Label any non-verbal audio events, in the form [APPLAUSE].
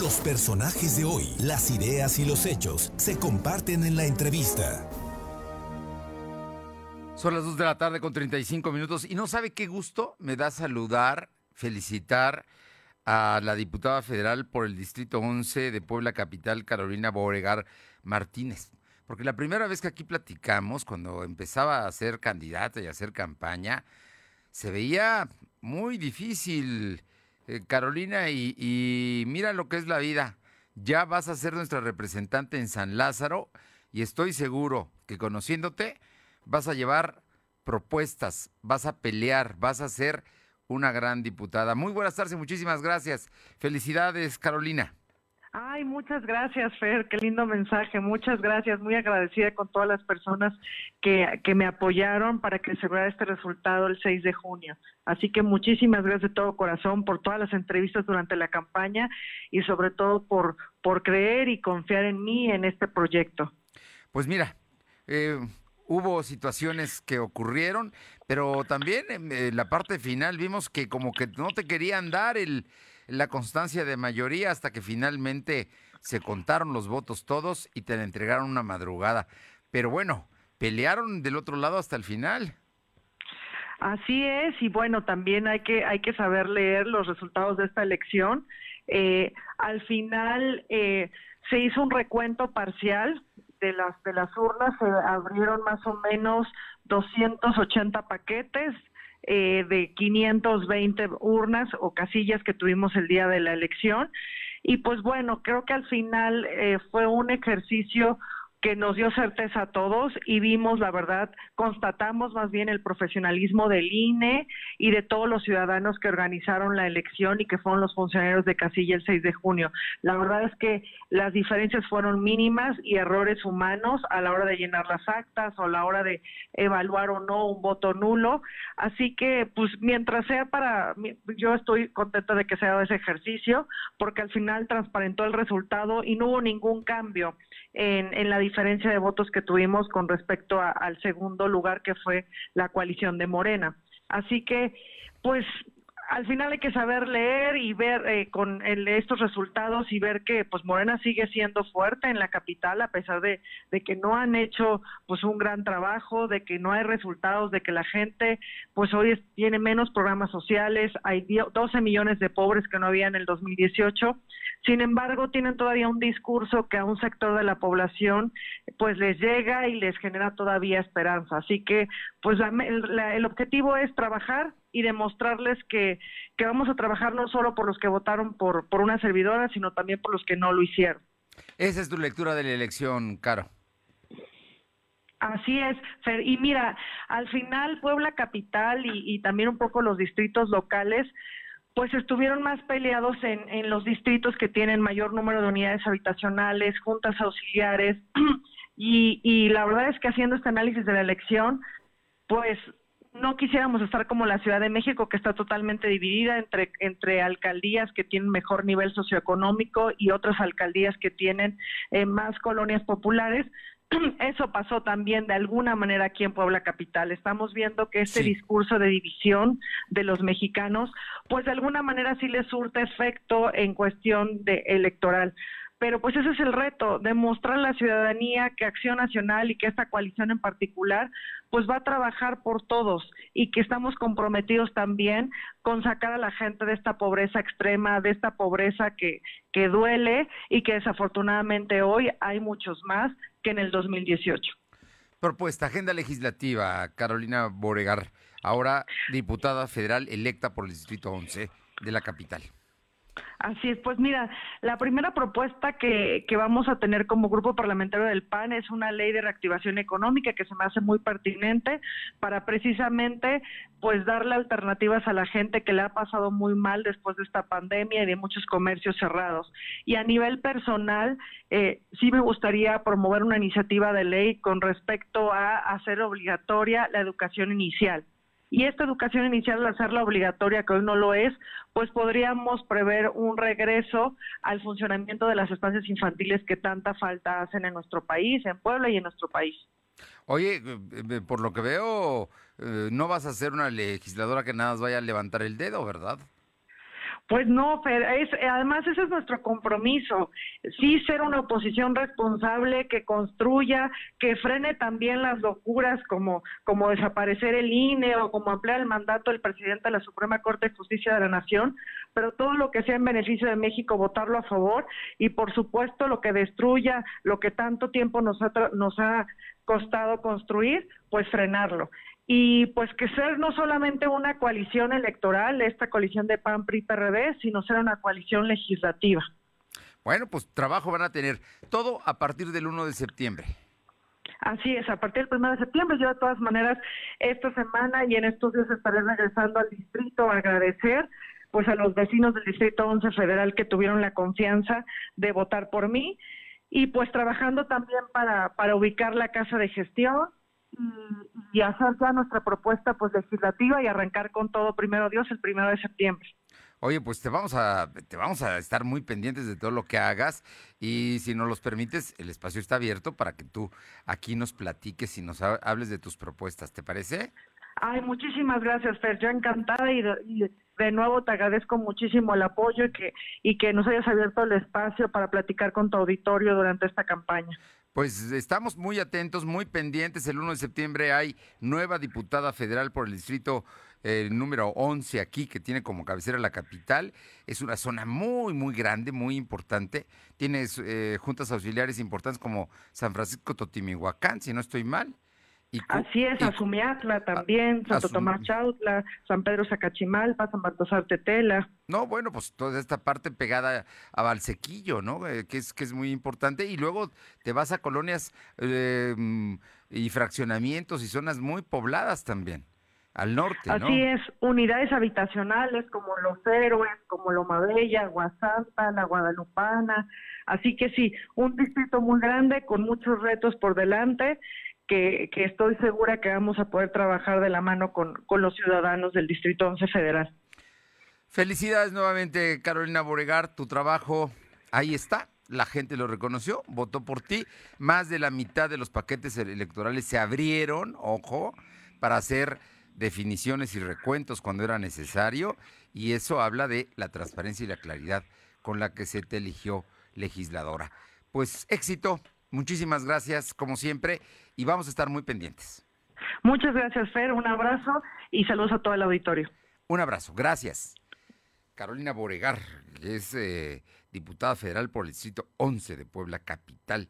Los personajes de hoy, las ideas y los hechos se comparten en la entrevista. Son las 2 de la tarde con 35 minutos y no sabe qué gusto me da saludar, felicitar a la diputada federal por el Distrito 11 de Puebla Capital, Carolina Boregar Martínez. Porque la primera vez que aquí platicamos, cuando empezaba a ser candidata y a hacer campaña, se veía muy difícil, eh, Carolina, y, mira lo que es la vida. Ya vas a ser nuestra representante en San Lázaro y estoy seguro que conociéndote vas a llevar propuestas, vas a pelear, vas a ser una gran diputada. Muy buenas tardes muchísimas gracias. Felicidades, Carolina. Ay, muchas gracias, Fer, qué lindo mensaje, muchas gracias, muy agradecida con todas las personas que, que me apoyaron para que se vea este resultado el 6 de junio. Así que muchísimas gracias de todo corazón por todas las entrevistas durante la campaña y sobre todo por, por creer y confiar en mí en este proyecto. Pues mira, eh, hubo situaciones que ocurrieron, pero también en la parte final vimos que como que no te querían dar el, la constancia de mayoría hasta que finalmente se contaron los votos todos y te la entregaron una madrugada. Pero bueno, pelearon del otro lado hasta el final. Así es, y bueno, también hay que, hay que saber leer los resultados de esta elección. Eh, al final eh, se hizo un recuento parcial de las de las urnas, se abrieron más o menos 280 paquetes eh, de 520 urnas o casillas que tuvimos el día de la elección. Y pues bueno, creo que al final eh, fue un ejercicio que nos dio certeza a todos y vimos, la verdad, constatamos más bien el profesionalismo del INE y de todos los ciudadanos que organizaron la elección y que fueron los funcionarios de casilla el 6 de junio. La verdad es que las diferencias fueron mínimas y errores humanos a la hora de llenar las actas o a la hora de evaluar o no un voto nulo. Así que, pues, mientras sea para, yo estoy contenta de que se haga ese ejercicio porque al final transparentó el resultado y no hubo ningún cambio en, en la diferencia de votos que tuvimos con respecto a, al segundo lugar que fue la coalición de Morena. Así que, pues al final hay que saber leer y ver eh, con el, estos resultados y ver que pues Morena sigue siendo fuerte en la capital a pesar de, que no han hecho pues un gran trabajo, de que no hay resultados, de que la gente pues hoy tiene menos programas sociales, hay 12 millones de pobres que no había en el 2018 sin embargo, tienen todavía un discurso que a un sector de la población pues les llega y les genera todavía esperanza. Así que pues el objetivo es trabajar y demostrarles que, que vamos a trabajar no solo por los que votaron por, por una servidora, sino también por los que no lo hicieron. Esa es tu lectura de la elección, Caro. Así es, Fer. Y mira, al final Puebla Capital y, y también un poco los distritos locales pues estuvieron más peleados en, en los distritos que tienen mayor número de unidades habitacionales, juntas auxiliares, [CLEARS THROAT] y, y la verdad es que haciendo este análisis de la elección, pues no quisiéramos estar como la Ciudad de México, que está totalmente dividida entre, entre alcaldías que tienen mejor nivel socioeconómico y otras alcaldías que tienen eh, más colonias populares. [CLEARS THROAT] Eso pasó también de alguna manera aquí en Puebla Capital. Estamos viendo que este sí. discurso de división de los mexicanos, pues de alguna manera sí le surte efecto en cuestión de electoral pero pues ese es el reto, demostrar a la ciudadanía que Acción Nacional y que esta coalición en particular pues va a trabajar por todos y que estamos comprometidos también con sacar a la gente de esta pobreza extrema, de esta pobreza que, que duele y que desafortunadamente hoy hay muchos más que en el 2018. Propuesta, agenda legislativa, Carolina Boregar, ahora diputada federal electa por el Distrito 11 de la capital. Así es, pues mira, la primera propuesta que, que, vamos a tener como grupo parlamentario del PAN es una ley de reactivación económica que se me hace muy pertinente para precisamente pues darle alternativas a la gente que le ha pasado muy mal después de esta pandemia y de muchos comercios cerrados. Y a nivel personal, eh, sí me gustaría promover una iniciativa de ley con respecto a hacer obligatoria la educación inicial y esta educación inicial, al hacerla obligatoria, que hoy no lo es, pues podríamos prever un regreso al funcionamiento de las estancias infantiles que tanta falta hacen en nuestro país, en Puebla y en nuestro país. Oye, eh, eh, por lo que veo, eh, no vas a ser una legisladora que nada vaya a levantar el dedo, ¿verdad? Pues no, Fer, es, además ese es nuestro compromiso, sí ser una oposición responsable que construya, que frene también las locuras como, como desaparecer el INE o como ampliar el mandato del presidente de la Suprema Corte de Justicia de la Nación, pero todo lo que sea en beneficio de México, votarlo a favor y por supuesto lo que destruya, lo que tanto tiempo nos ha, nos ha costado construir, pues frenarlo y pues que ser no solamente una coalición electoral, esta coalición de PAN, PRI, PRD, sino ser una coalición legislativa. Bueno, pues trabajo van a tener todo a partir del 1 de septiembre. Así es, a partir del 1 de septiembre, yo de todas maneras esta semana y en estos días estaré regresando al distrito a agradecer pues a los vecinos del Distrito 11 Federal que tuvieron la confianza de votar por mí y pues trabajando también para, para ubicar la casa de gestión, y, hacer ya nuestra propuesta pues legislativa y arrancar con todo primero Dios el primero de septiembre. Oye, pues te vamos a te vamos a estar muy pendientes de todo lo que hagas y si nos los permites, el espacio está abierto para que tú aquí nos platiques y nos hables de tus propuestas, ¿te parece? Ay, muchísimas gracias, Fer, yo encantada y de, nuevo te agradezco muchísimo el apoyo y que y que nos hayas abierto el espacio para platicar con tu auditorio durante esta campaña. Pues estamos muy atentos, muy pendientes. El 1 de septiembre hay nueva diputada federal por el distrito eh, número 11 aquí, que tiene como cabecera la capital. Es una zona muy, muy grande, muy importante. Tiene eh, juntas auxiliares importantes como San Francisco Totimihuacán, si no estoy mal. Así es, Azumiatla también, Santo Tomás Chautla, San Pedro Sacachimalpa, San Bartosar Tetela. No, bueno, pues toda esta parte pegada a Valsequillo, ¿no? Eh, que, es, que es muy importante. Y luego te vas a colonias eh, y fraccionamientos y zonas muy pobladas también, al norte, ¿no? Así es, unidades habitacionales como Los Héroes, como Loma Bella, Guasanta, La Guadalupana. Así que sí, un distrito muy grande con muchos retos por delante que, estoy segura que vamos a poder trabajar de la mano con, los ciudadanos del Distrito 11 Federal. Felicidades nuevamente, Carolina Boregar, tu trabajo ahí está. La gente lo reconoció, votó por ti. Más de la mitad de los paquetes electorales se abrieron, ojo, para hacer definiciones y recuentos cuando era necesario. Y eso habla de la transparencia y la claridad con la que se te eligió legisladora. Pues éxito, Muchísimas gracias, como siempre, y vamos a estar muy pendientes. Muchas gracias, Fer. Un abrazo y saludos a todo el auditorio. Un abrazo, gracias. Carolina Boregar, es eh, diputada federal por el Distrito 11 de Puebla Capital.